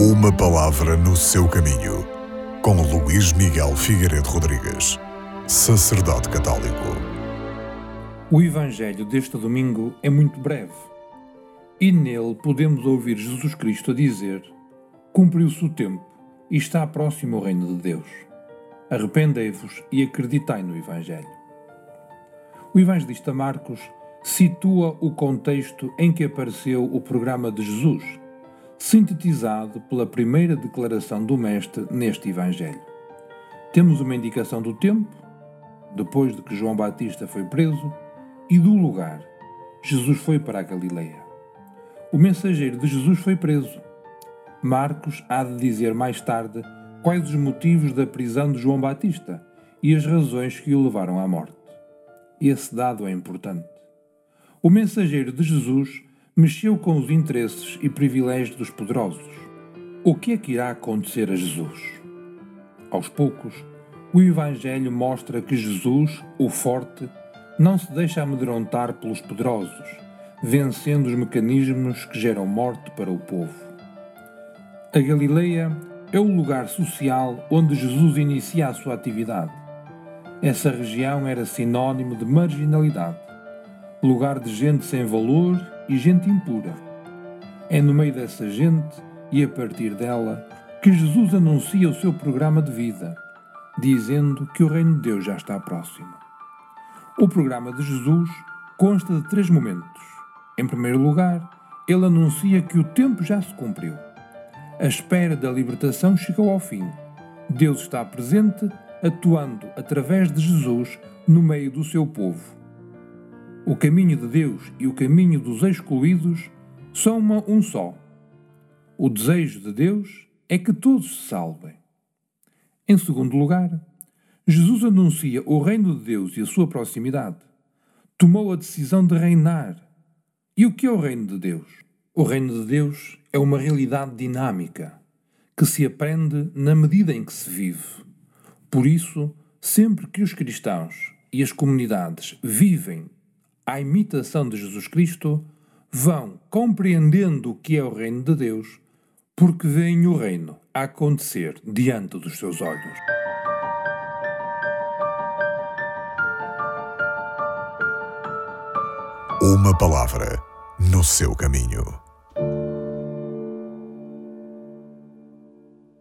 Uma palavra no seu caminho, com Luís Miguel Figueiredo Rodrigues, sacerdote católico. O Evangelho deste domingo é muito breve e nele podemos ouvir Jesus Cristo a dizer: Cumpriu-se o tempo e está próximo o reino de Deus. Arrependei-vos e acreditai no Evangelho. O evangelista Marcos situa o contexto em que apareceu o programa de Jesus sintetizado pela primeira declaração do Mestre neste Evangelho. Temos uma indicação do tempo, depois de que João Batista foi preso, e do lugar. Jesus foi para a Galileia. O mensageiro de Jesus foi preso. Marcos há de dizer mais tarde quais os motivos da prisão de João Batista e as razões que o levaram à morte. Esse dado é importante. O mensageiro de Jesus mexeu com os interesses e privilégios dos poderosos. O que é que irá acontecer a Jesus? Aos poucos, o Evangelho mostra que Jesus, o forte, não se deixa amedrontar pelos poderosos, vencendo os mecanismos que geram morte para o povo. A Galileia é o lugar social onde Jesus inicia a sua atividade. Essa região era sinônimo de marginalidade, lugar de gente sem valor e gente impura. É no meio dessa gente e a partir dela que Jesus anuncia o seu programa de vida, dizendo que o reino de Deus já está próximo. O programa de Jesus consta de três momentos. Em primeiro lugar, ele anuncia que o tempo já se cumpriu. A espera da libertação chegou ao fim. Deus está presente, atuando através de Jesus no meio do seu povo o caminho de Deus e o caminho dos excluídos são uma, um só. O desejo de Deus é que todos se salvem. Em segundo lugar, Jesus anuncia o reino de Deus e a sua proximidade. Tomou a decisão de reinar. E o que é o reino de Deus? O reino de Deus é uma realidade dinâmica que se aprende na medida em que se vive. Por isso, sempre que os cristãos e as comunidades vivem à imitação de Jesus Cristo, vão compreendendo o que é o reino de Deus, porque veem o reino a acontecer diante dos seus olhos. Uma palavra no seu caminho.